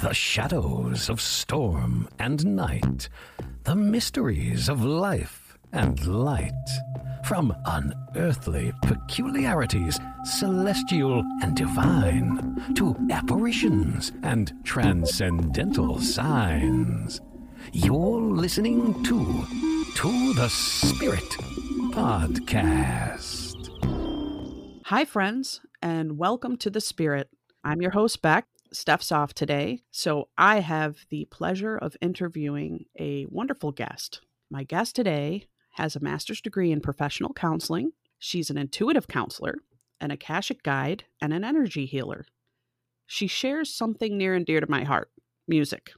The shadows of storm and night, the mysteries of life and light. From unearthly peculiarities, celestial and divine, to apparitions and transcendental signs. You're listening to To the Spirit Podcast. Hi, friends, and welcome to The Spirit. I'm your host, Beck. Steph's off today, so I have the pleasure of interviewing a wonderful guest. My guest today has a master's degree in professional counseling. She's an intuitive counselor, an Akashic guide, and an energy healer. She shares something near and dear to my heart music.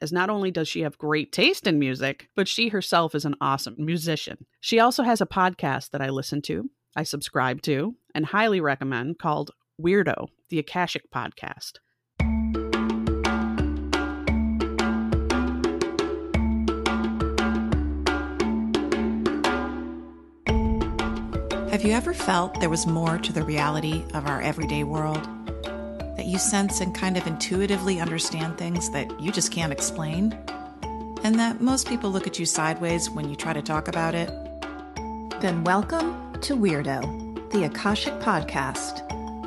As not only does she have great taste in music, but she herself is an awesome musician. She also has a podcast that I listen to, I subscribe to, and highly recommend called Weirdo, the Akashic Podcast. Have you ever felt there was more to the reality of our everyday world? That you sense and kind of intuitively understand things that you just can't explain? And that most people look at you sideways when you try to talk about it? Then welcome to Weirdo, the Akashic Podcast,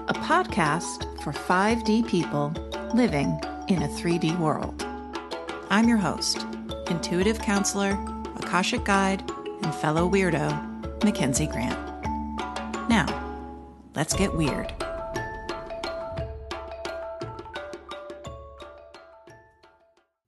a podcast for 5D people living in a 3D world. I'm your host, intuitive counselor, Akashic guide, and fellow weirdo, Mackenzie Grant. Now, let's get weird.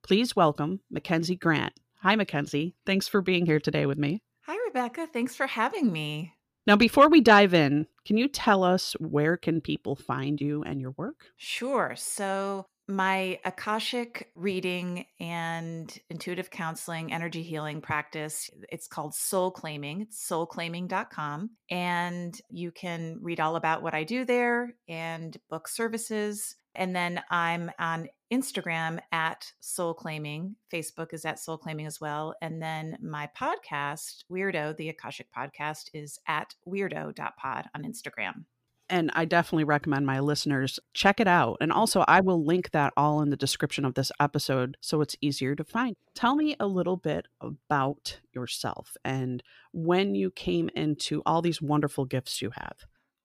Please welcome Mackenzie Grant. Hi, Mackenzie. Thanks for being here today with me. Hi, Rebecca. Thanks for having me. Now, before we dive in, can you tell us where can people find you and your work? Sure. So, my Akashic reading and intuitive counseling, energy healing practice, it's called Soul Claiming. It's soulclaiming.com. And you can read all about what I do there and book services. And then I'm on Instagram at Soul Claiming. Facebook is at Soul Claiming as well. And then my podcast, Weirdo, the Akashic podcast, is at weirdo.pod on Instagram and I definitely recommend my listeners check it out. And also, I will link that all in the description of this episode so it's easier to find. Tell me a little bit about yourself and when you came into all these wonderful gifts you have.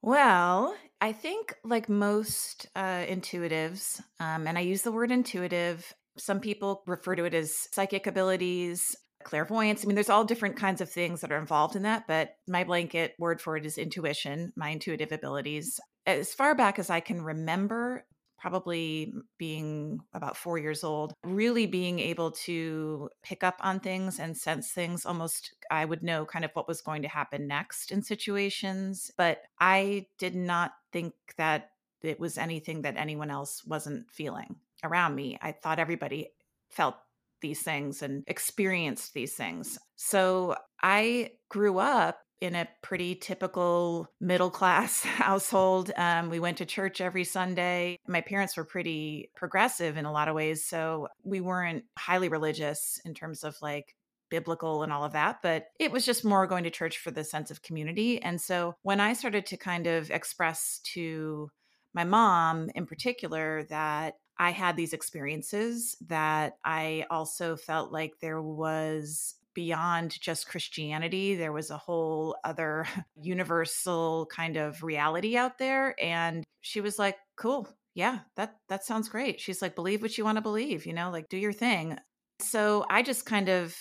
Well, I think like most uh, intuitives, um, and I use the word intuitive, some people refer to it as psychic abilities clairvoyance. I mean, there's all different kinds of things that are involved in that, but my blanket word for it is intuition, my intuitive abilities. As far back as I can remember, probably being about four years old, really being able to pick up on things and sense things. Almost, I would know kind of what was going to happen next in situations, but I did not think that it was anything that anyone else wasn't feeling around me. I thought everybody felt these things and experienced these things. So I grew up in a pretty typical middle class household. Um, we went to church every Sunday. My parents were pretty progressive in a lot of ways. So we weren't highly religious in terms of like biblical and all of that, but it was just more going to church for the sense of community. And so when I started to kind of express to my mom in particular that I had these experiences that I also felt like there was beyond just Christianity. There was a whole other universal kind of reality out there. And she was like, cool. Yeah, that that sounds great. She's like, believe what you want to believe, you know, like do your thing. So I just kind of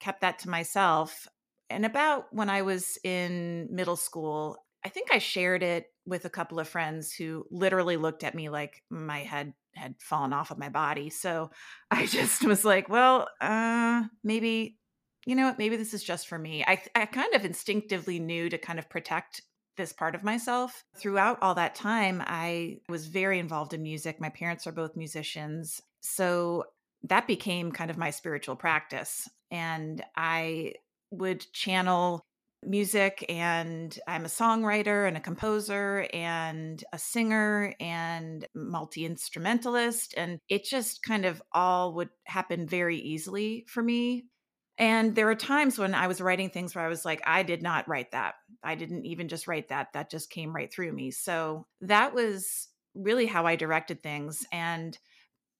kept that to myself. And about when I was in middle school, I think I shared it with a couple of friends who literally looked at me like my head had fallen off of my body. So I just was like, well, uh, maybe, you know what, maybe this is just for me. I, I kind of instinctively knew to kind of protect this part of myself. Throughout all that time, I was very involved in music. My parents are both musicians. So that became kind of my spiritual practice. And I would channel music and I'm a songwriter and a composer and a singer and multi instrumentalist. And it just kind of all would happen very easily for me. And there were times when I was writing things where I was like, I did not write that. I didn't even just write that. That just came right through me. So that was really how I directed things. And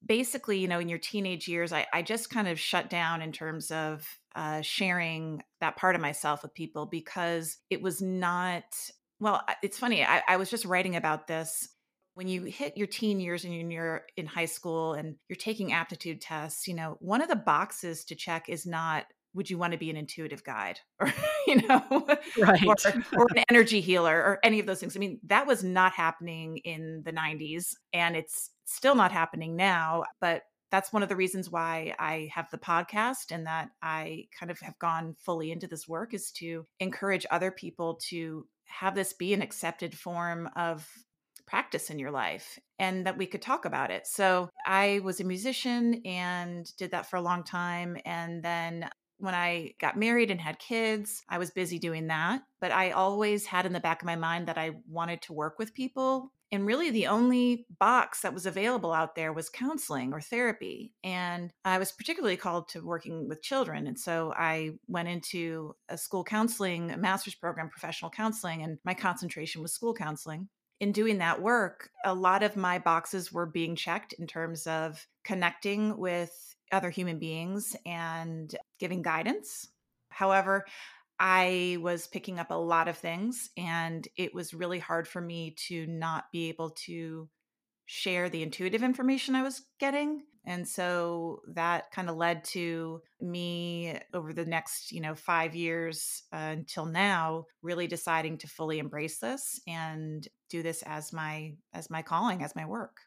basically, you know, in your teenage years, I, I just kind of shut down in terms of uh, sharing that part of myself with people because it was not, well, it's funny. I, I was just writing about this when you hit your teen years and you're in high school and you're taking aptitude tests, you know, one of the boxes to check is not would you want to be an intuitive guide or you know right. or, or, an energy healer or any of those things i mean that was not happening in the 90s and it's still not happening now but that's one of the reasons why i have the podcast and that i kind of have gone fully into this work is to encourage other people to have this be an accepted form of practice in your life and that we could talk about it. So I was a musician and did that for a long time. And then when I got married and had kids, I was busy doing that. But I always had in the back of my mind that I wanted to work with people. And really, the only box that was available out there was counseling or therapy. And I was particularly called to working with children. And so I went into a school counseling, a master's program, professional counseling, and my concentration was school counseling in doing that work, a lot of my boxes were being checked in terms of connecting with other human beings and giving guidance. However, I was picking up a lot of things, and it was really hard for me to not be able to share the intuitive information I was getting. And so that kind of led to me over the next, you know, five years uh, until now, really deciding to fully embrace this and do this as my as my calling, as my work.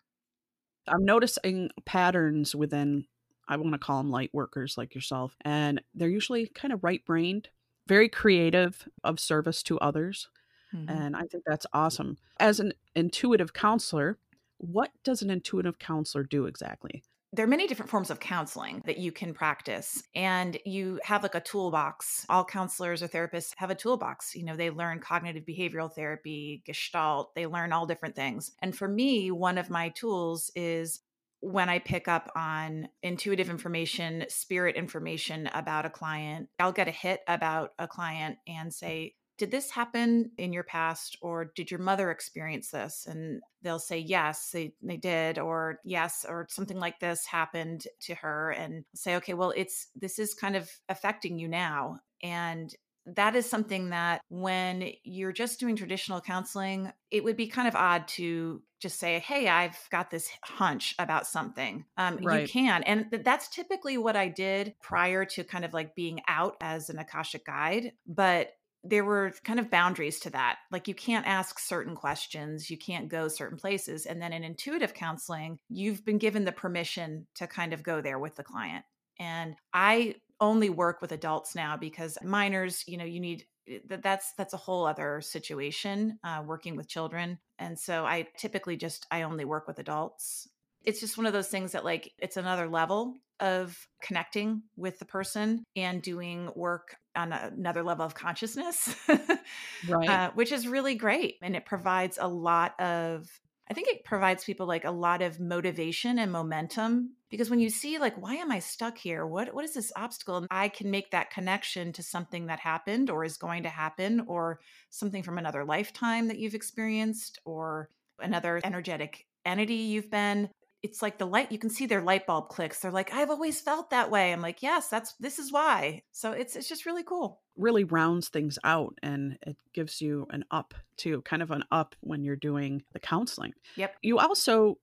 I'm noticing patterns within I want to call them light workers like yourself. And they're usually kind of right brained, very creative, of service to others. Mm-hmm. And I think that's awesome. As an intuitive counselor, what does an intuitive counselor do exactly? there are many different forms of counseling that you can practice and you have like a toolbox all counselors or therapists have a toolbox you know they learn cognitive behavioral therapy gestalt they learn all different things and for me one of my tools is when I pick up on intuitive information, spirit information about a client, I'll get a hit about a client and say, Did this happen in your past? Or did your mother experience this? And they'll say, Yes, they, they did, or yes, or something like this happened to her. And say, Okay, well, it's this is kind of affecting you now. And that is something that when you're just doing traditional counseling, it would be kind of odd to just say, Hey, I've got this hunch about something. Um, right. You can. And th- that's typically what I did prior to kind of like being out as an Akashic guide. But there were kind of boundaries to that. Like you can't ask certain questions, you can't go certain places. And then in intuitive counseling, you've been given the permission to kind of go there with the client. And I only work with adults now because minors, you know, you need eh, that's that's a whole other situation uh, working with children and so i typically just i only work with adults. It's just one of those things that like it's another level of connecting with the person and doing work on another level of consciousness right. uh, which is really great and it provides a lot of I think it provides people like a lot of motivation and momentum because when you see like why am I stuck here? What what is this obstacle? And I can make that connection to something that happened or is going to happen or something from another lifetime that you've experienced or another energetic entity you've been it's like the light you can see their light bulb clicks. They're like i've always felt that way. I'm like yes that's this is why. So it's it's just really cool. Really rounds things out and it gives you an up too kind of an up when you're doing the counseling. Yep. You also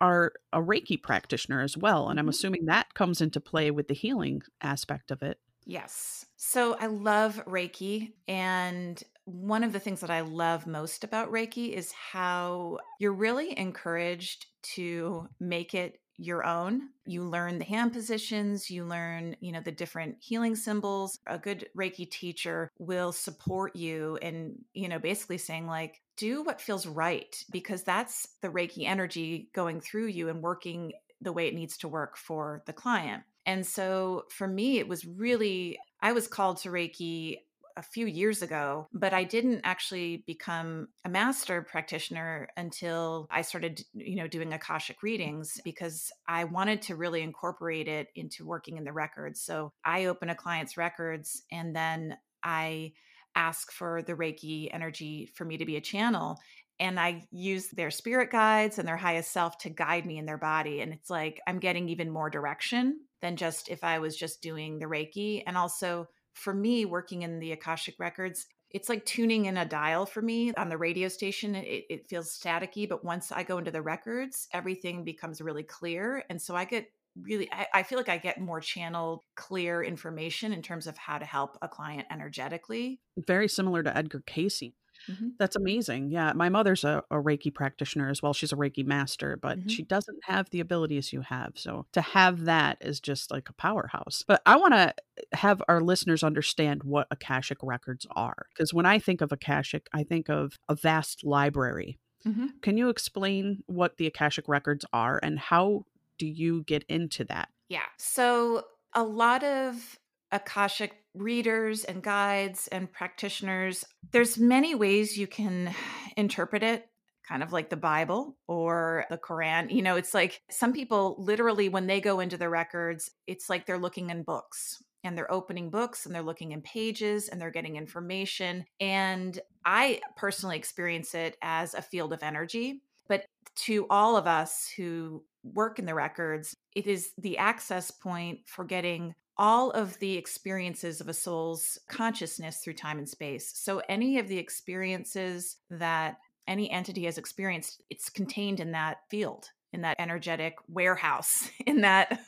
are a reiki practitioner as well and i'm mm-hmm. assuming that comes into play with the healing aspect of it. Yes. So i love reiki and one of the things that I love most about Reiki is how you're really encouraged to make it your own. You learn the hand positions, you learn, you know, the different healing symbols. A good Reiki teacher will support you and, you know, basically saying like do what feels right because that's the Reiki energy going through you and working the way it needs to work for the client. And so for me it was really I was called to Reiki a few years ago, but I didn't actually become a master practitioner until I started, you know, doing Akashic mm. readings because I wanted to really incorporate it into working in the records. So I open a client's records and then I ask for the Reiki energy for me to be a channel. and I use their spirit guides and their highest self to guide me in their body. And it's like I'm getting even more direction than just if I was just doing the Reiki. And also for me, working in the Akashic Records, it's like tuning in a dial for me on the radio station. It, it feels staticky, but once I go into the records, everything becomes really clear. And so I get really I, I, feel like i get more channeled clear information in terms of how to help a client energetically very similar to edgar cayce Mm-hmm. That's amazing. Yeah. My mother's a, a, Reiki practitioner as well. She's a Reiki master, but mm-hmm. she doesn't have the abilities you have. So to have that is just like a powerhouse. But I want to have our listeners understand what Akashic records are. Because when I think of Akashic, I think of a vast library. Mm-hmm. Can you explain what the Akashic records are and how do you get into that? Yeah. So a lot of Akashic readers and guides and practitioners. There's many ways you can interpret it kind of like the bible or the quran you know it's like some people literally when they go into the records it's like they're looking in books and they're opening books and they're looking in pages and they're getting information and i personally experience it as a field of energy but to all of us who work in the records it is the access point for getting all of the experiences of a soul's consciousness through time and space. So, any of the experiences that any entity has experienced, it's contained in that field in that energetic warehouse in that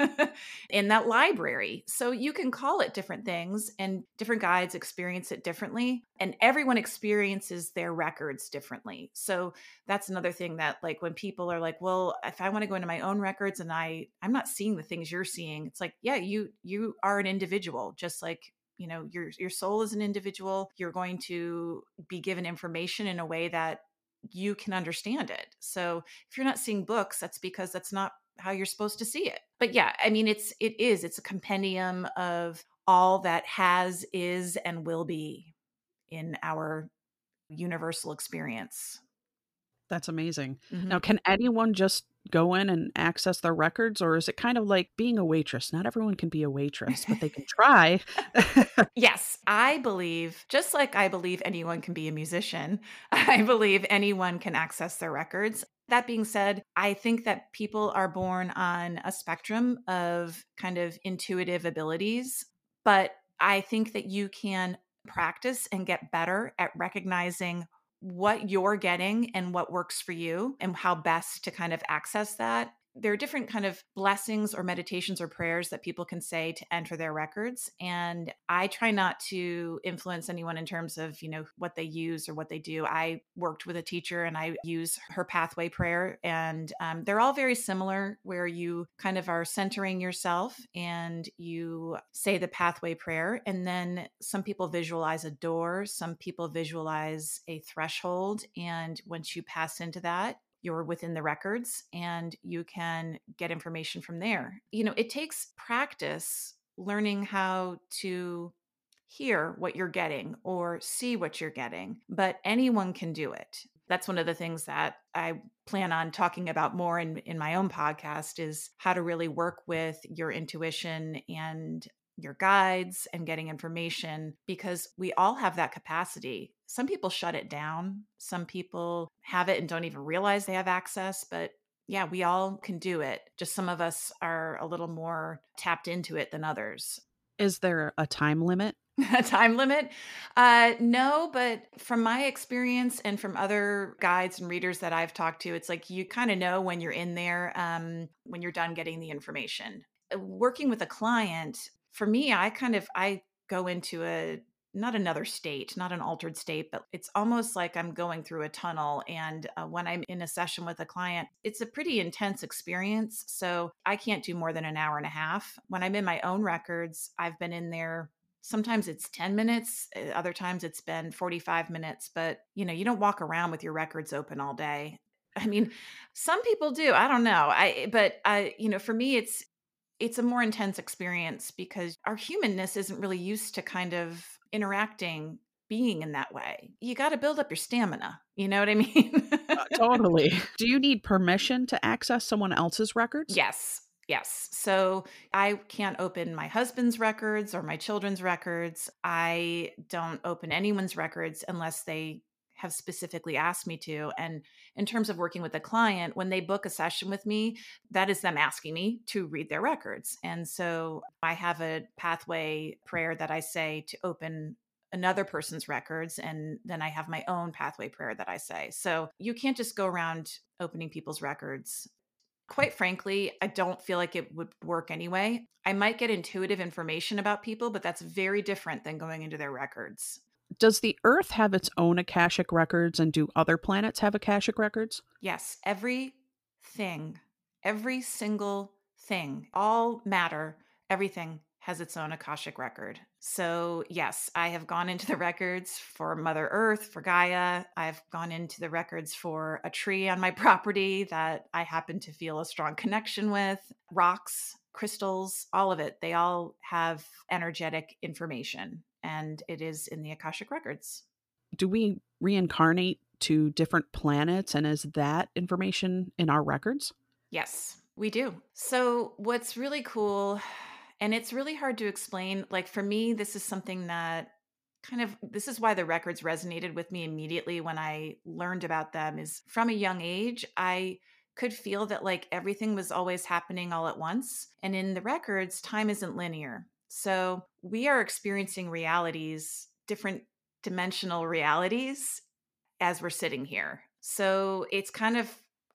in that library. So you can call it different things and different guides experience it differently and everyone experiences their records differently. So that's another thing that like when people are like well if i want to go into my own records and i i'm not seeing the things you're seeing it's like yeah you you are an individual just like you know your your soul is an individual. You're going to be given information in a way that you can understand it. So if you're not seeing books, that's because that's not how you're supposed to see it. But yeah, I mean it's it is it's a compendium of all that has is and will be in our universal experience. That's amazing. Mm-hmm. Now, can anyone just go in and access their records or is it kind of like being a waitress? Not everyone can be a waitress but they can try. Yes i believe just like i believe anyone can be a musician i believe anyone can access their records. That being said i think that people are born on a spectrum of kind of intuitive abilities but i think that you can practice and get better at recognizing what you're getting and what works for you and how best to kind of access that there are different kind of blessings or meditations or prayers that people can say to enter their records and i try not to influence anyone in terms of you know what they use or what they do. I worked with a teacher and i use her pathway prayer and um, they're all very similar where you kind of are centering yourself and you say the pathway prayer and then some people visualize a door some people visualize a threshold and once you pass into that you're within the records and you can get information from there. You know, it takes practice learning how to hear what you're getting or see what you're getting, but anyone can do it. That's one of the things that I plan on talking about more in, in my own podcast is how to really work with your intuition and your guides and getting information because we all have that capacity. Some people shut it down, some people have it and don't even realize they have access, but yeah, we all can do it. Just some of us are a little more tapped into it than others. Is there a time limit? a time limit? Uh, no, but from my experience and from other guides and readers that I've talked to, it's like you kind of know when you're in there, um, when you're done getting the information. Uh, working with a client, for me, I kind of I go into a not another state, not an altered state, but it's almost like I'm going through a tunnel. And uh, when I'm in a session with a client, it's a pretty intense experience. So I can't do more than an hour and a half. When I'm in my own records, I've been in there. Sometimes it's 10 minutes, uh, other times it's been 45 minutes, but you know, you don't walk around with your records open all day. I mean, some people do. I don't know. I but I you know, for me it's it's a more intense experience because our humanness isn't really used to kind of interacting being in that way. You got to build up your stamina. You know what I mean? uh, totally. Do you need permission to access someone else's records? Yes. Yes. So I can't open my husband's records or my children's records. I don't open anyone's records unless they have specifically asked me to. And in terms of working with a client, when they book a session with me, that is them asking me to read their records. And so I have a pathway prayer that I say to open another person's records and then I have my own pathway prayer that I say. So you can't just go around opening people's records. Quite frankly, I don't feel like it would work anyway. I might get intuitive information about people, but that's very different than going into their records. Does the Earth have its own Akashic records and do other planets have Akashic records? Yes, every thing, every single thing, all matter, everything has its own Akashic record. So, yes, I have gone into the records for Mother Earth, for Gaia. I've gone into the records for a tree on my property that I happen to feel a strong connection with, rocks, crystals, all of it. They all have energetic information, and it is in the Akashic records. Do we reincarnate to different planets, and is that information in our records? Yes, we do. So, what's really cool and it's really hard to explain. Like for me, this is something that kind of this is why the records resonated with me immediately when I learned about them is from a young age, I could feel that like everything was always happening all at once. And in the records, time isn't linear. So we are experiencing realities, different dimensional realities as we're sitting here. So it's kind of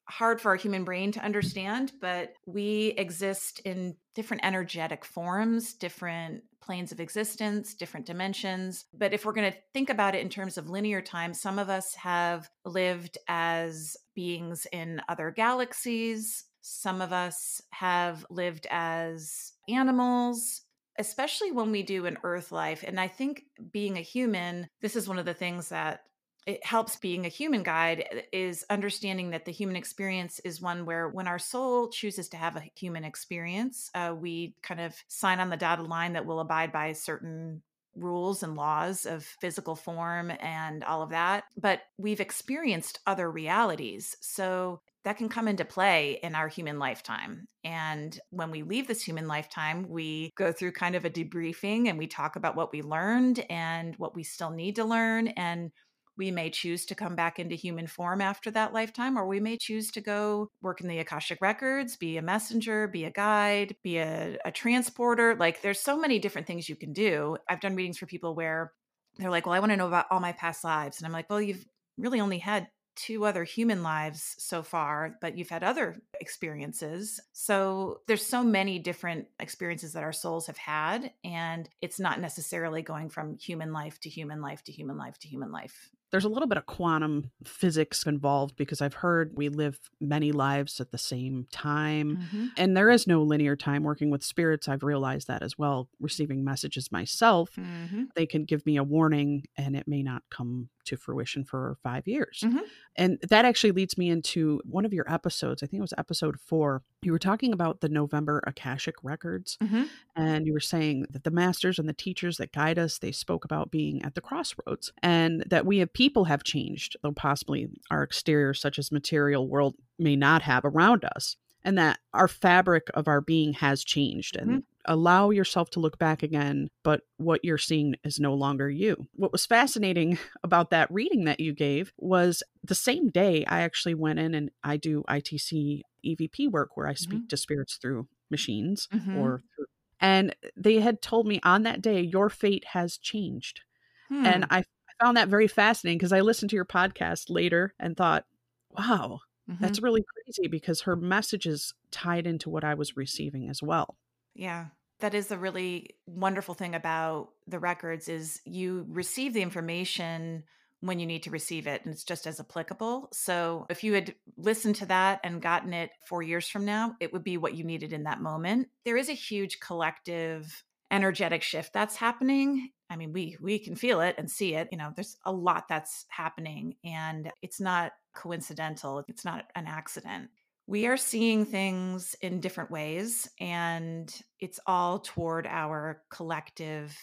hard for our human brain to understand, but we exist in different energetic forms, different planes of existence, different dimensions. But if we're going to think about it in terms of linear time, some of us have lived as beings in other galaxies. Some of us have lived as animals, especially when we do an earth life. And I think being a human, this is one of the things that it helps being a human guide eh, is understanding that the human experience is one where when our soul chooses to have a human experience uh, we kind of sign on the dotted line that we'll abide by certain rules and laws of physical form and all of that but we've experienced other realities so that can come into play in our human lifetime. And when we leave this human lifetime, we go through kind of a debriefing and we talk about what we learned and what we still need to learn. And we may choose to come back into human form after that lifetime, or we may choose to go work in the Akashic Records, be a messenger, be a guide, be a, a transporter. Like there's so many different things you can do. I've done readings for people where they're like, Well, I want to know about all my past lives. And I'm like, Well, you've really only had two other human lives so far, but you've had other experiences. So there's so many different experiences that our souls have had. And it's not necessarily going from human life to human life to human life to human life there's a little bit of quantum physics involved because I've heard we live many lives at the same time. Mm-hmm. And there is no linear time working with spirits. I've realized that as well. Receiving messages myself, mm-hmm. they can give me a warning and it may not come to fruition for five years. Mm-hmm. And that actually leads me into one of your episodes. I think it was episode four. You were talking about the November Akashic records. Mm-hmm. And you were saying that the masters and the teachers that guide us, they spoke about being at the crossroads and that we have people have changed, though possibly our exterior, such as material world, may not have around us. And that our fabric of our being has changed. And mm-hmm allow yourself to look back again, but what you're seeing is no longer you. What was fascinating about that reading that you gave was the same day I actually went in and I do ITC EVP work where I speak mm-hmm. to spirits through machines mm-hmm. or through, and they had told me on that day your fate has changed. Hmm. And I found that very fascinating because I listened to your podcast later and thought, wow, mm-hmm. that's really crazy because her message is tied into what I was receiving as well. Yeah that is the really wonderful thing about the records is you receive the information when you need to receive it and it's just as applicable. So if you had listened to that and gotten it four years from now it would be what you needed in that moment. There is a huge collective energetic shift that's happening. I mean we we can feel it and see it you know there's a lot that's happening and it's not coincidental it's not an accident we are seeing things in different ways and it's all toward our collective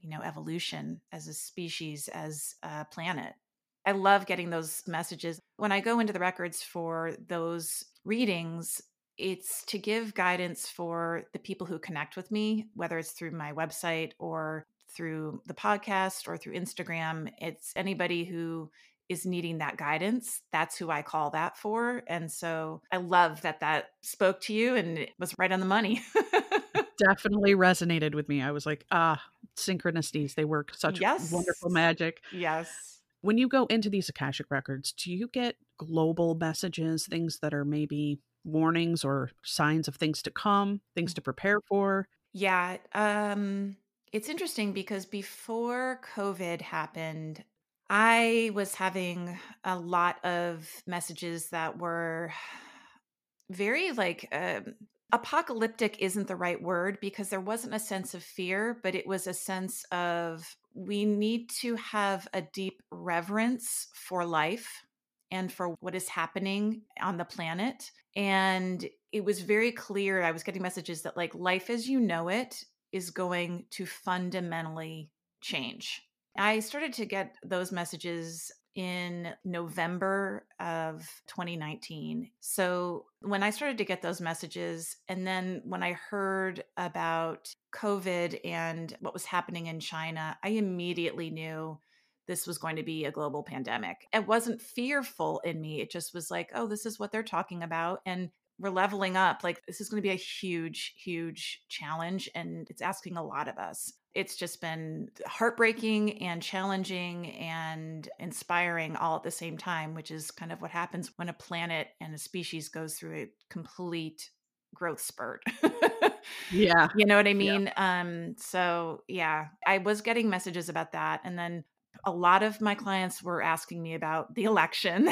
you know evolution as a species as a planet. I love getting those messages. When i go into the records for those readings it's to give guidance for the people who connect with me whether it's through my website or through the podcast or through instagram. It's anybody who is needing that guidance, that's who I call that for. And so I love that that spoke to you and it was right on the money. Definitely resonated with me. I was like, ah, synchronicities, they work such Yes. wonderful magic. yes. When you go into these Akashic records, do you get global messages, things that are maybe warnings or signs of things to come, things to prepare for? Yeah. Um, it's interesting because before COVID happened, I was having a lot of messages that were very like um, apocalyptic isn't the right word because there wasn't a sense of fear, but it was a sense of we need to have a deep reverence for life and for what is happening on the planet. And it was very clear. I was getting messages that, like, life as you know it is going to fundamentally change. I started to get those messages in November of 2019. So when I started to get those messages, and then when I heard about COVID and what was happening in China, I immediately knew this was going to be a global pandemic. It wasn't fearful in me. It just was like, oh, this is what they're talking about. And we're leveling up. Like, this is going to be a huge, huge challenge. And it's asking a lot of us. It's just been heartbreaking and challenging and inspiring all at the same time, which is kind of what happens when a planet and a species goes through a complete growth spurt. Yeah. You know what I Yeah. mean? Um, so yeah, I was getting messages about that. And then a lot of my clients were asking me about the election.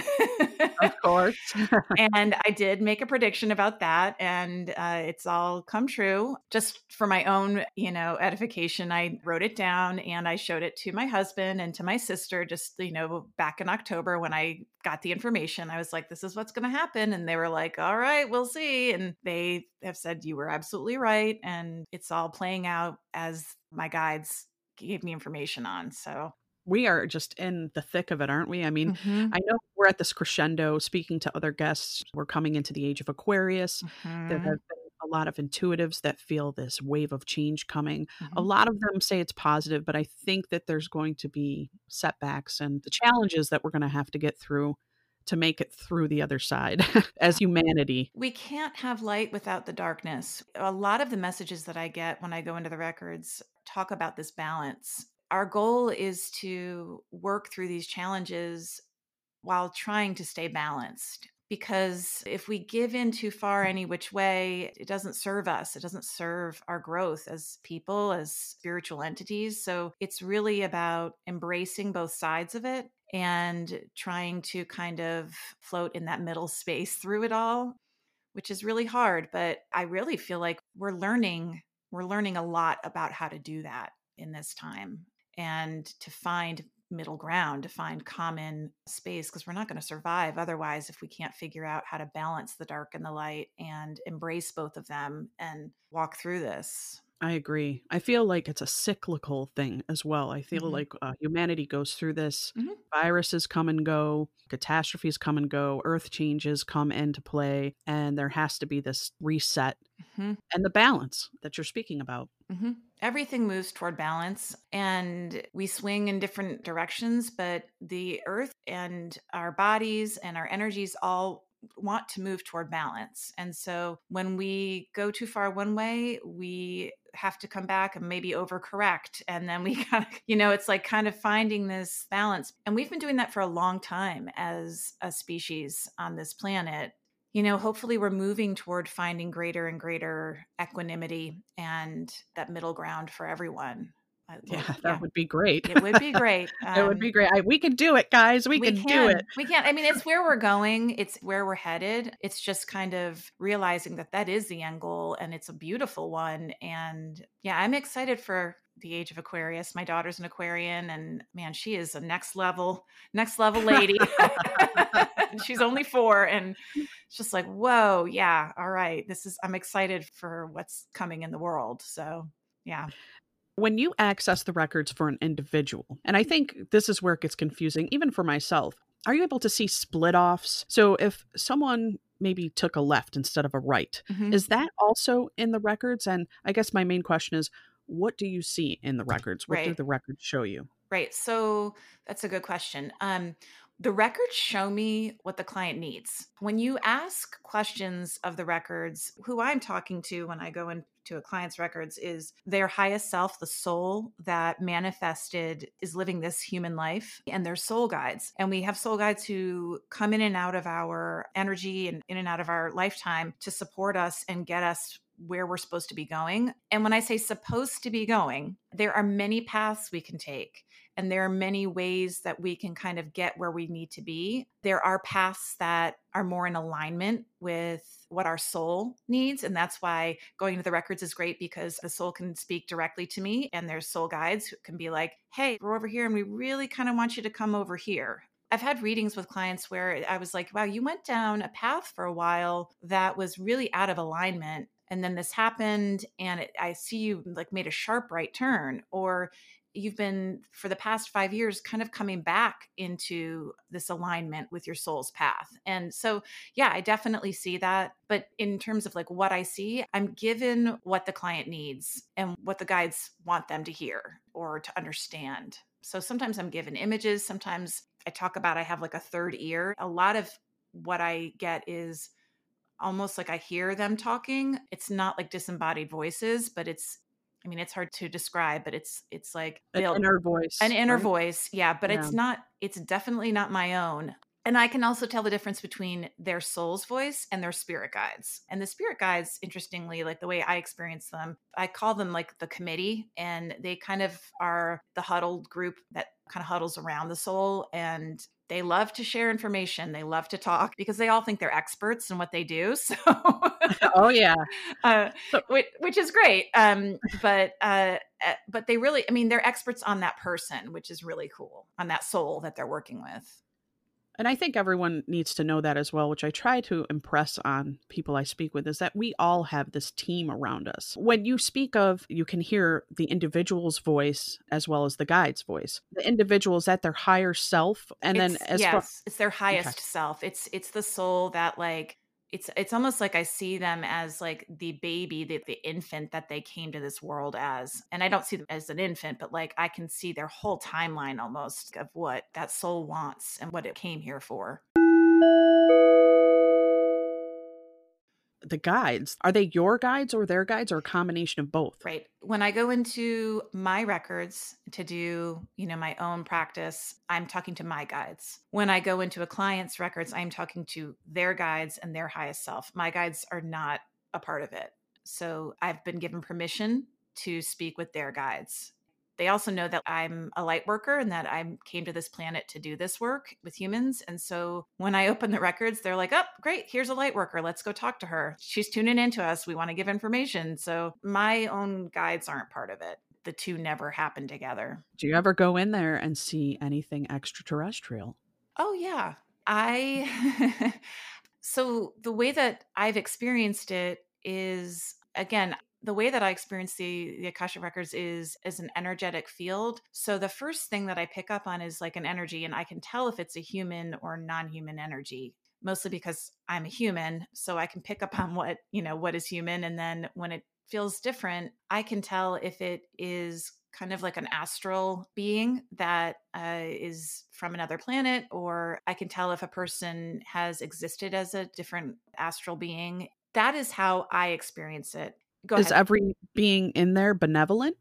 Of course. and I did make a prediction about that, and uh, it's all come true. Just for my own, you know, edification, I wrote it down and I showed it to my husband and to my sister. Just you know, back in October when I got the information, I was like, "This is what's going to happen," and they were like, "All right, we'll see." And they have said you were absolutely right, and it's all playing out as my guides gave me information on. So we are just in the thick of it, aren't we? I mean, Mhm, I know we're at this crescendo speaking to other guests. We're coming into the age of Aquarius. There mhm, have been a lot of intuitives that feel this wave of change coming. A mhm. lot of them say it's positive, but I think that there's going to be setbacks and the challenges that we're going to have to get through to make it through the other side as humanity. We can't have light without the darkness. A lot of the messages that I get when I go into the records talk about this balance. Our goal is to work through these challenges while trying to stay balanced. Because if we give in too far any which way, it doesn't serve us. It doesn't serve our growth as people, as spiritual entities. So it's really about embracing both sides of it and trying to kind of float in that middle space through it all which is really hard but i really feel like we're learning we're learning a lot about how to do that in this time and to find middle ground to find common space because we're not going to survive otherwise if we can't figure out how to balance the dark and the light and embrace both of them and walk through this I agree. I feel like it's a cyclical thing as well. I feel Mhm. like uh, humanity goes through this. Mhm. Viruses come and go, catastrophes come and go, earth changes come into play, and there has to be this reset Mhm. and the balance that you're speaking about. Everything moves toward balance and we swing in different directions, but the earth and our bodies and our energies all want to move toward balance. And so when we go too far one way, we have to come back and maybe overcorrect. And then we kind of, you know, it's like kind of finding this balance. And we've been doing that for a long time as a species on this planet you know, hopefully we're moving toward finding greater and greater equanimity and that middle ground for everyone. I- Yeah, that would be great. it would be great. it would Um, be great. I, we can do it, guys. We, can, do it. We can. I mean, it's where we're going. It's where we're headed. It's just kind of realizing that that is the end goal, and it's a beautiful one. And yeah, I'm excited for the age of Aquarius. My daughter's an Aquarian, and man, she is a next level, next level lady. She's only four, and it's just like, whoa, yeah, all right. This is. I'm excited for what's coming in the world. So yeah. when you access the records for an individual, and I think this is where it gets confusing, even for myself, are you able to see split offs? So if someone maybe took a left instead of a right, Mhm. is that also in the records? And I guess my main question is, what do you see in the records? What do the records show you? Right. So that's a good question. Um, The records show me what the client needs. When you ask questions of the records, who I'm talking to when I go into a client's records is their highest self, the soul that manifested is living this human life, and their soul guides. And we have soul guides who come in and out of our energy and in and out of our lifetime to support us and get us where we're supposed to be going. And when I say supposed to be going, there are many paths we can take. And there are many ways that we can kind of get where we need to be. There are paths that are more in alignment with what our soul needs. And that's why going to the records is great because the soul can speak directly to me. And there's soul guides who can be like, hey, we're over here and we really kind of want you to come over here. I've had readings with clients where I was like, wow, you went down a path for a while that was really out of alignment and then this happened and it, i see you like made a sharp right turn or you've been for the past five years kind of coming back into this alignment with your soul's path. And so yeah i definitely see that but in terms of like what i see i'm given what the client needs and what the guides want them to hear or to understand. So sometimes i'm given images sometimes i talk about i have like a third ear. A lot of what i get is almost like I hear them talking. It's not like disembodied voices, but it's I mean, it's hard to describe, but it's it's like an inner voice. An inner right? voice, yeah. But yeah. it's not. It's definitely not my own. And I can also tell the difference between their soul's voice and their spirit guides. And the spirit guides, interestingly, like the way I experience them, I call them like the committee, and they kind of are the huddled group that kind of huddles around the soul and they love to share information they love to talk because they all think they're experts in what they do so oh yeah. uh, which, which, is great um, but uh, eh, but they really i mean they're experts on that person which is really cool on that soul that they're working with and I think everyone needs to know that as well, which I try to impress on people I speak with, is that we all have this team around us. When you speak of, you can hear the individual's voice as well as the guide's voice. The individual is at their higher self, and it's, then as yes, far- it's their highest okay. self. It's it's the soul that like it's it's almost like I see them as like the baby, the, the infant that they came to this world as. And I don't see them as an infant, but like I can see their whole timeline almost of what that soul wants and what it came here for. The guides are they your guides or their guides or a combination of both? Right when i go into my records to do you know my own practice i'm talking to my guides. When i go into a client's records i'm talking to their guides and their highest self. My guides are not a part of it so i've been given permission to speak with their guides they also know that I'm a light worker and that I came to this planet to do this work with humans. And so when I open the records, they're like, oh, great, here's a light worker. Let's go talk to her. She's tuning into us. We want to give information. So my own guides aren't part of it. The two never happen together. Do you ever go in there and see anything extraterrestrial? Oh, yeah. I. so the way that I've experienced it is again the way that I experience the the Akashic records is is an energetic field. So the first thing that I pick up on is like an energy, and I can tell if it's a human or non-human energy. Mostly because I'm a human, so I can pick up on what you know what is human, and then when it feels different, I can tell if it is kind of like an astral being that uh, is from another planet, or I can tell if a person has existed as a different astral being. That is how I experience it. Go is ahead. every being in there benevolent?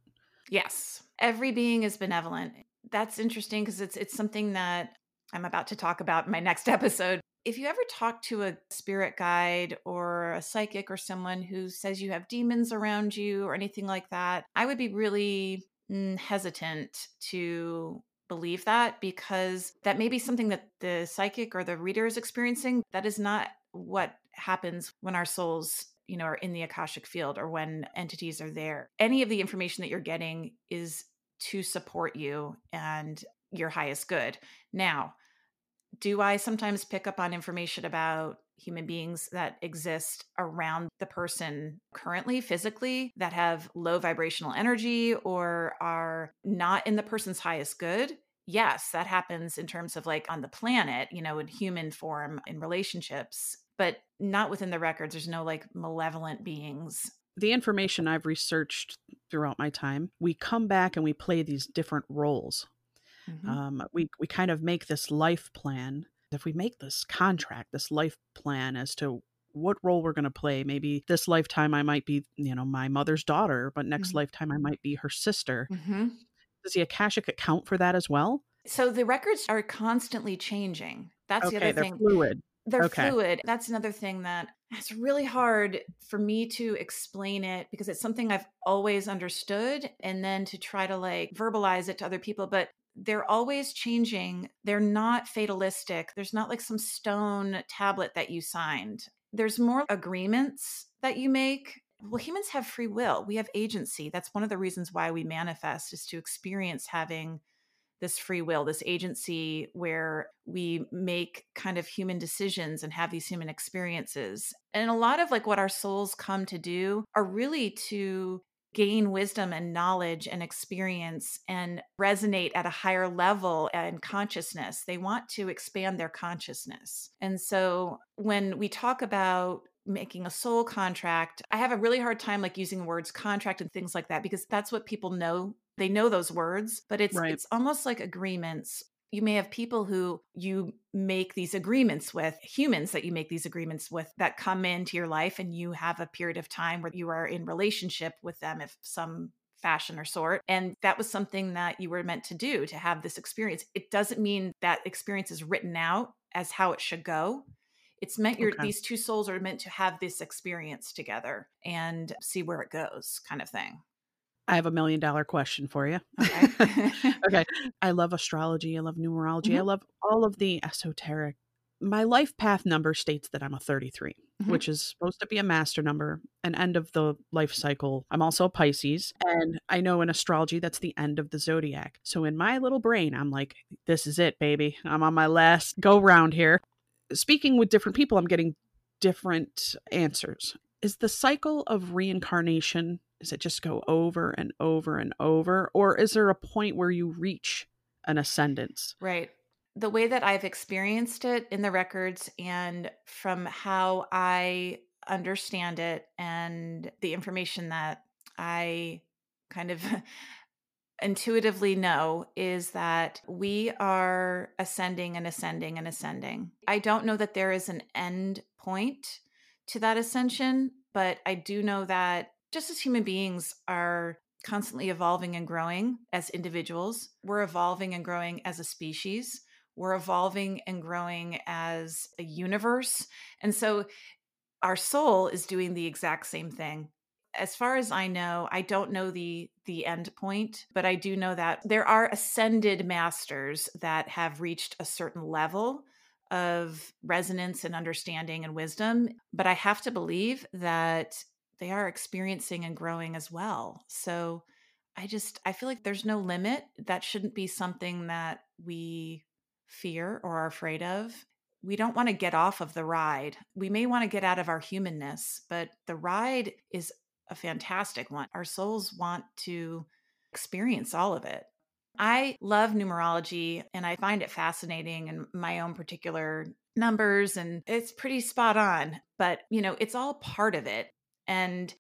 Yes. Every being is benevolent. That's interesting because it's it's something that I'm about to talk about in my next episode. If you ever talk to a spirit guide or a psychic or someone who says you have demons around you or anything like that, I would be really mm, hesitant to believe that because that may be something that the psychic or the reader is experiencing. That is not what happens when our souls you know, are in the Akashic field or when entities are there. Any of the information that you're getting is to support you and your highest good. Now, do I sometimes pick up on information about human beings that exist around the person currently, physically, that have low vibrational energy or are not in the person's highest good? Yes, that happens in terms of like on the planet, you know, in human form in relationships but not within the records. There's no like malevolent beings. The information I've researched throughout my time, we come back and we play these different roles. Mm-hmm. Um, we we kind of make this life plan. If we make this contract, this life plan as to what role we're going to play. Maybe this lifetime I might be, you know, my mother's daughter, but next mm-hmm. lifetime I might be her sister. Mm-hmm. Does the Akashic account for that as well? So the records are constantly changing. That's okay, the other they're thing. Fluid. They're okay. fluid. That's another thing that it's really hard for me to explain it because it's something I've always understood and then to try to like verbalize it to other people. But they're always changing. They're not fatalistic. There's not like some stone tablet that you signed. There's more agreements that you make. Well, humans have free will. We have agency. That's one of the reasons why we manifest is to experience having this free will, this agency where we make kind of human decisions and have these human experiences. And a lot of like what our souls come to do are really to gain wisdom and knowledge and experience and resonate at a higher level and consciousness. They want to expand their consciousness. And so when we talk about making a soul contract, I have a really hard time like using words contract and things like that because that's what people know. They know those words, but it's right. it's almost like agreements you may have people who you make these agreements with, humans that you make these agreements with that come into your life, and you have a period of time where you are in relationship with them, if some fashion or sort. And that was something that you were meant to do to have this experience. It doesn't mean that experience is written out as how it should go. It's meant your okay. these two souls are meant to have this experience together and see where it goes, kind of thing. I have a million dollar question for you. Okay. okay. I love astrology. I love numerology. Mm-hmm. I love all of the esoteric. My life path number states that I'm a 33, mm-hmm. which is supposed to be a master number, an end of the life cycle. I'm also a Pisces. And I know in astrology, that's the end of the zodiac. So in my little brain, I'm like, this is it, baby. I'm on my last go round here. Speaking with different people, I'm getting different answers. Is the cycle of reincarnation does it just go over and over and over? Or is there a point where you reach an ascendance? Right. The way that I've experienced it in the records and from how I understand it and the information that I kind of intuitively know is that we are ascending and ascending and ascending. I don't know that there is an end point to that ascension, but I do know that just as human beings are constantly evolving and growing as individuals, we're evolving and growing as a species. We're evolving and growing as a universe. And so our soul is doing the exact same thing. As far as I know, I don't know the the end point, but I do know that there are ascended masters that have reached a certain level of resonance and understanding and wisdom, but I have to believe that they are experiencing and growing as well. So I just I feel like there's no limit. That shouldn't be something that we fear or are afraid of. We don't want to get off of the ride. We may want to get out of our humanness, but the ride is a fantastic one. Our souls want to experience all of it. I love numerology and I find it fascinating and my own particular numbers and it's pretty spot on, but you know, it's all part of it. And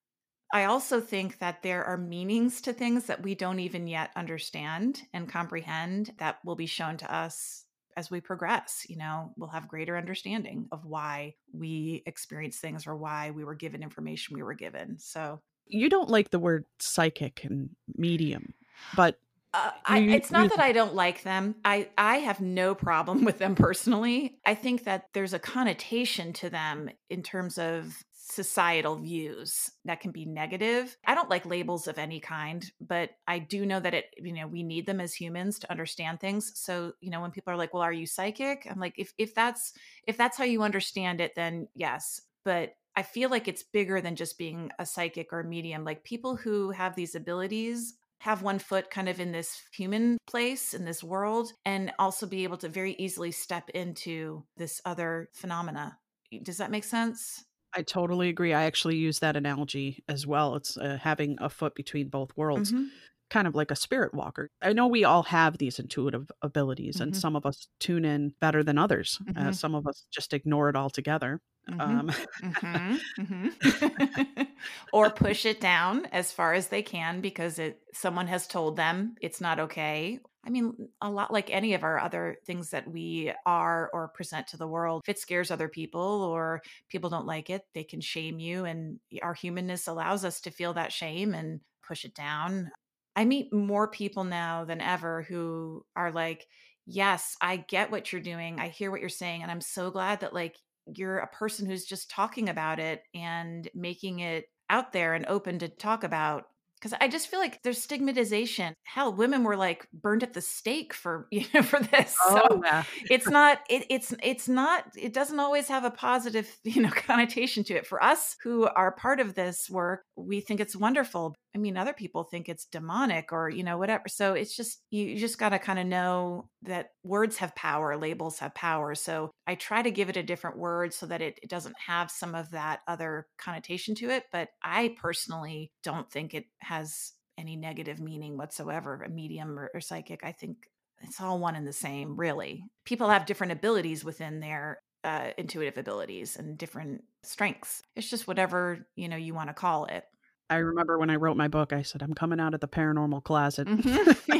I also think that there are meanings to things that we don't even yet understand and comprehend that will be shown to us as we progress. You know, we'll have greater understanding of why we experience things or why we were given information we were given. So, you don't like the word psychic and medium, but uh, I, it's not that I don't like them. I, I have no problem with them personally. I think that there's a connotation to them in terms of societal views that can be negative. I don't like labels of any kind, but I do know that it, you know, we need them as humans to understand things. So, you know, when people are like, "Well, are you psychic?" I'm like, "If if that's if that's how you understand it, then yes." But I feel like it's bigger than just being a psychic or a medium. Like people who have these abilities have one foot kind of in this human place in this world and also be able to very easily step into this other phenomena. Does that make sense? I totally agree. I actually use that analogy as well. It's uh, having a foot between both worlds, mm-hmm. kind of like a spirit walker. I know we all have these intuitive abilities, mm-hmm. and some of us tune in better than others. Uh, mm-hmm. Uh, some of us just ignore it altogether. Mm-hmm. Um, mm-hmm. Mm-hmm. or push it down as far as they can because it someone has told them it's not okay. I mean, a lot like any of our other things that we are or present to the world. If it scares other people or people don't like it, they can shame you. And our humanness allows us to feel that shame and push it down. I meet more people now than ever who are like, yes, I get what you're doing. I hear what you're saying. And I'm so glad that like you're a person who's just talking about it and making it out there and open to talk about because I just feel like there's stigmatization. Hell, women were like burned at the stake for you know for this. Oh, so yeah. it's not it, it's it's not it doesn't always have a positive you know connotation to it. For us who are part of this work, we think it's wonderful. I mean, other people think it's demonic or, you know, whatever. So it's just, you, just got to kind of know that words have power, labels have power. So I try to give it a different word so that it, it doesn't have some of that other connotation to it. But I personally don't think it has any negative meaning whatsoever, a medium or, or psychic. I think it's all one and the same, really. People have different abilities within their uh, intuitive abilities and different strengths. It's just whatever, you know, you want to call it. I remember when I wrote my book, I said, I'm coming out of the paranormal closet. Mm-hmm.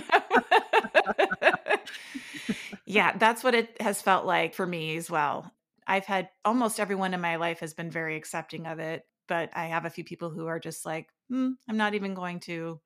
yeah, that's what it has felt like for me as well. I've had almost everyone in my life has been very accepting of it, but I have a few people who are just like, hmm, I'm not even going to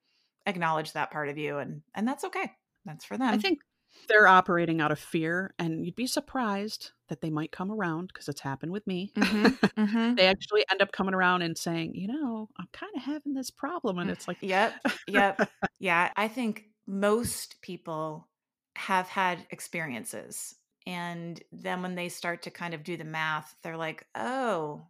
acknowledge that part of you. And, and that's okay. That's for them. I think they're operating out of fear and you'd be surprised that they might come around because it's happened with me mm-hmm, mm-hmm. they actually end up coming around and saying you know i'm kind of having this problem and it's like yep yep yeah i think most people have had experiences and then when they start to kind of do the math they're like oh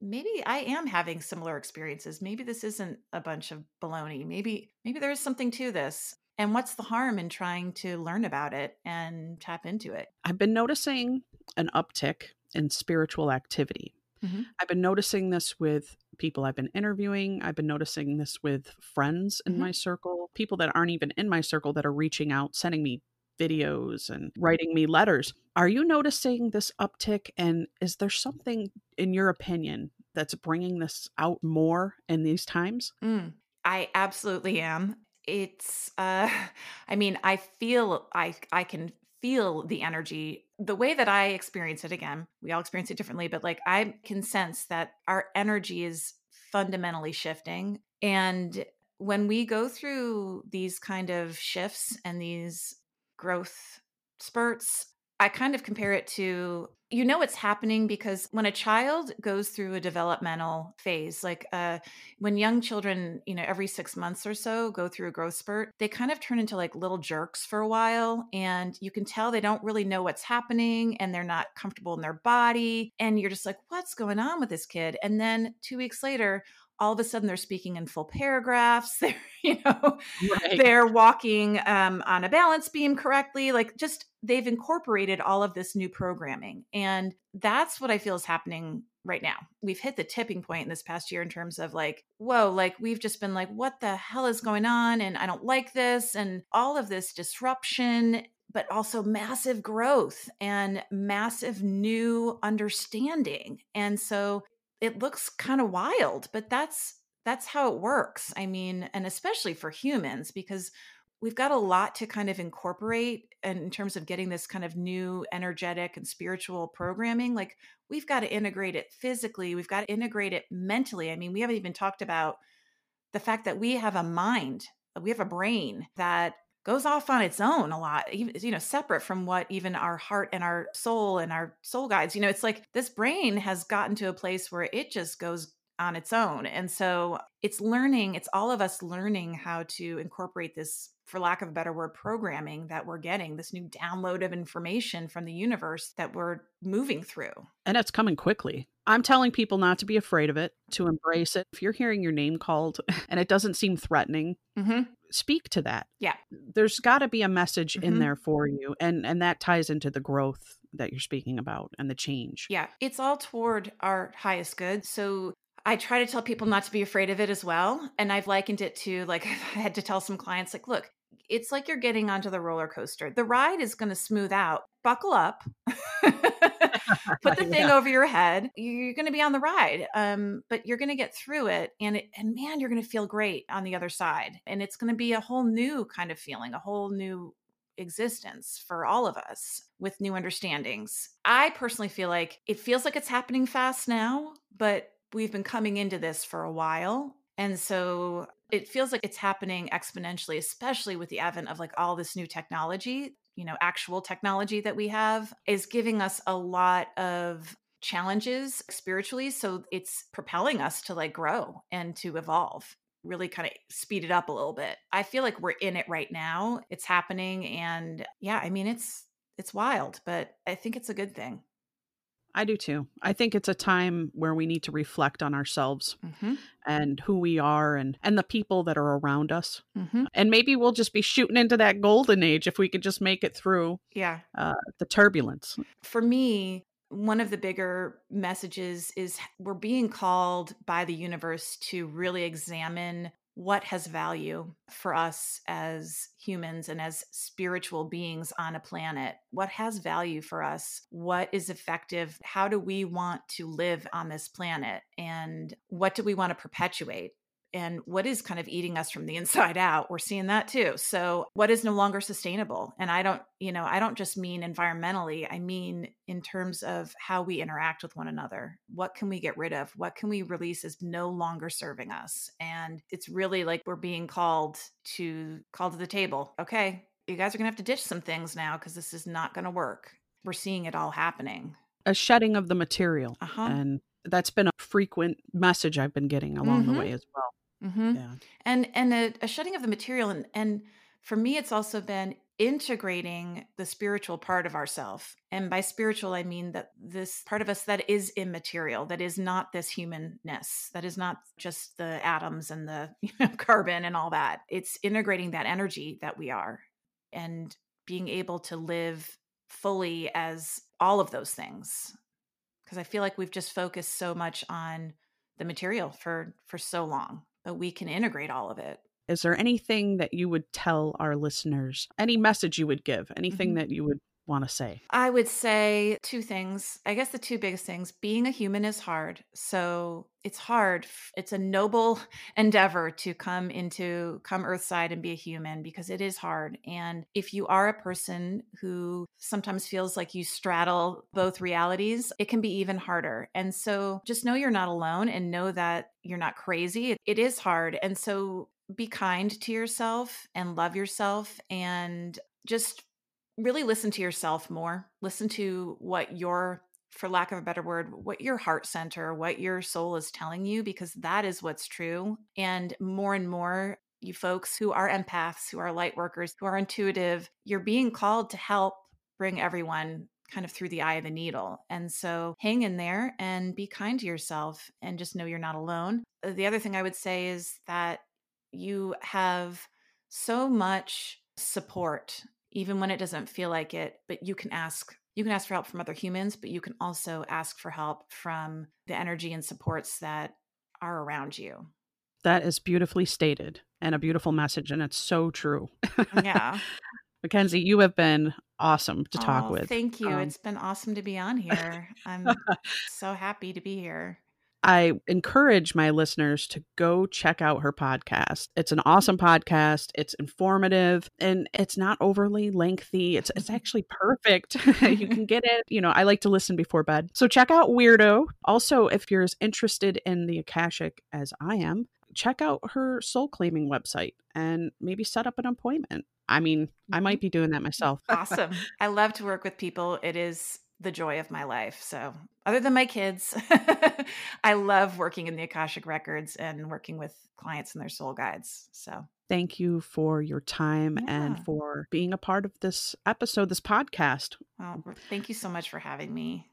maybe i am having similar experiences maybe this isn't a bunch of baloney maybe maybe there is something to this and what's the harm in trying to learn about it and tap into it? I've been noticing an uptick in spiritual activity. Mm-hmm. I've been noticing this with people I've been interviewing. I've been noticing this with friends in mm-hmm. my circle, people that aren't even in my circle that are reaching out, sending me videos and writing me letters. Are you noticing this uptick? And is there something, in your opinion, that's bringing this out more in these times? Mm, I absolutely am it's uh i mean i feel i i can feel the energy the way that i experience it again we all experience it differently but like i can sense that our energy is fundamentally shifting and when we go through these kind of shifts and these growth spurts I kind of compare it to you know it's happening because when a child goes through a developmental phase like uh, when young children you know every six months or so go through a growth spurt they kind of turn into like little jerks for a while and you can tell they don't really know what's happening and they're not comfortable in their body and you're just like what's going on with this kid and then two weeks later all of a sudden they're speaking in full paragraphs they're you know right. they're walking um, on a balance beam correctly like just they've incorporated all of this new programming and that's what i feel is happening right now we've hit the tipping point in this past year in terms of like whoa like we've just been like what the hell is going on and i don't like this and all of this disruption but also massive growth and massive new understanding and so it looks kind of wild, but that's that's how it works. I mean, and especially for humans because we've got a lot to kind of incorporate in terms of getting this kind of new energetic and spiritual programming like we've got to integrate it physically we've got to integrate it mentally i mean we haven't even talked about the fact that we have a mind uh, we have a brain that goes off on its own a lot you know separate from what even our heart and our soul and our soul guides you know it's like this brain has gotten to a place where it just goes on its own and so it's learning it's all of us learning how to incorporate this for lack of a better word programming that we're getting this new download of information from the universe that we're moving through and it's coming quickly I'm telling people not to be afraid of it, to embrace it. If you're hearing your name called and it doesn't seem threatening, mm-hmm speak to that. Yeah. There's got to be a message mm-hmm. in there for you and and that ties into the growth that you're speaking about and the change. Yeah. It's all toward our highest good. So I try to tell people not to be afraid of it as well. And I've likened it to like I had to tell some clients like, look, it's like you're getting onto the roller coaster. The ride is going to smooth out. Buckle up. Put the thing yeah. over your head. You're going to be on the ride. Um, but you're going to get through it and it, and man, you're going to feel great on the other side. And it's going to be a whole new kind of feeling, a whole new existence for all of us with new understandings. I personally feel like it feels like it's happening fast now, but we've been coming into this for a while. And so it feels like it's happening exponentially, especially with the advent of like all this new technology, you know, actual technology that we have is giving us a lot of challenges spiritually. So it's propelling us to like grow and to evolve really kind of speed it up a little bit. I feel like we're in it right now. It's happening and yeah, I mean it's it's wild, but I think it's a good thing. I do too. I think it's a time where we need to reflect on ourselves mm-hmm. and who we are and and the people that are around us. Mm-hmm. And maybe we'll just be shooting into that golden age if we could just make it through yeah uh, the turbulence. For me, one of the bigger messages is we're being called by the universe to really examine what has value for us as humans and as spiritual beings on a planet? What has value for us? What is effective? How do we want to live on this planet? And what do we want to perpetuate? And what is kind of eating us from the inside out we're seeing that too. So what is no longer sustainable? And i don't you know i don't just mean environmentally i mean in terms of how we interact with one another. What can we get rid of? What can we release is no longer serving us. And it's really like we're being called to call to the table okay you guys are going to have to ditch some things now because this is not going to work. We're seeing it all happening. A shedding of the material uh-huh. and that's been a frequent message I've been getting along mm-hmm. the way as well. Mm-hmm. Yeah. And and a, a shedding of the material and and for me it's also been integrating the spiritual part of ourself and by spiritual i mean that this part of us that is immaterial that is not this humanness that is not just the atoms and the you know, carbon and all that it's integrating that energy that we are and being able to live fully as all of those things because i feel like we've just focused so much on the material for for so long but we can integrate all of it. Is there anything that you would tell our listeners? Any message you would give? Anything mm-hmm. that you would want to say? I would say two things. I guess the two biggest things being a human is hard. So it's hard. It's a noble endeavor to come into come earthside and be a human because it is hard. And if you are a person who sometimes feels like you straddle both realities, it can be even harder. And so just know you're not alone and know that you're not crazy. It is hard. And so be kind to yourself and love yourself and just really listen to yourself more. Listen to what your, for lack of a better word, what your heart center, what your soul is telling you, because that is what's true. And more and more, you folks who are empaths, who are light workers, who are intuitive, you're being called to help bring everyone kind of through the eye of the needle. And so hang in there and be kind to yourself and just know you're not alone. Uh, the other thing I would say is that you have so much support even when it doesn't feel like it but you can ask you can ask for help from other humans but you can also ask for help from the energy and supports that are around you. That is beautifully stated and a beautiful message and it's so true. Yeah. Mackenzie you have been awesome to talk oh, with. thank you. Um, it's been awesome to be on here. I'm so happy to be here I encourage my listeners to go check out her podcast. It's an awesome podcast. It's informative and it's not overly lengthy. It's it's actually perfect. you can get it. You know, I like to listen before bed. So check out Weirdo. Also, if you're as interested in the Akashic as I am, check out her soul claiming website and maybe set up an appointment. I mean, I might mm-hmm. be doing that myself. awesome. I love to work with people. It is the joy of my life. So, other than my kids, I love working in the Akashic Records and working with clients and their soul guides. So, thank you for your time yeah. and for being a part of this episode, this podcast. Well, thank you so much for having me.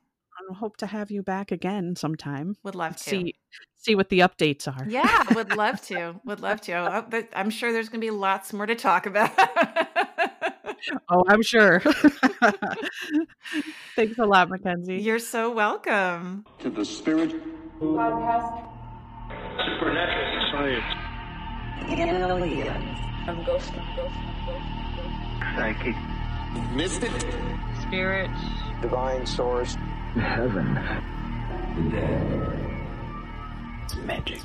I hope to have you back again sometime. Would love to see see what the updates are. Yeah, would love to. Would love to. Oh, I'm sure there's going to be lots more to talk about. oh, I'm sure. Thanks a lot, Mackenzie. You're so welcome. To the Spirit Podcast Supernatural Science. Aliens. I'm ghost, I'm ghost, I'm ghost, I'm ghost. Psychic. Mystic. Spirit. Divine source. Heaven. The dead. It's magic,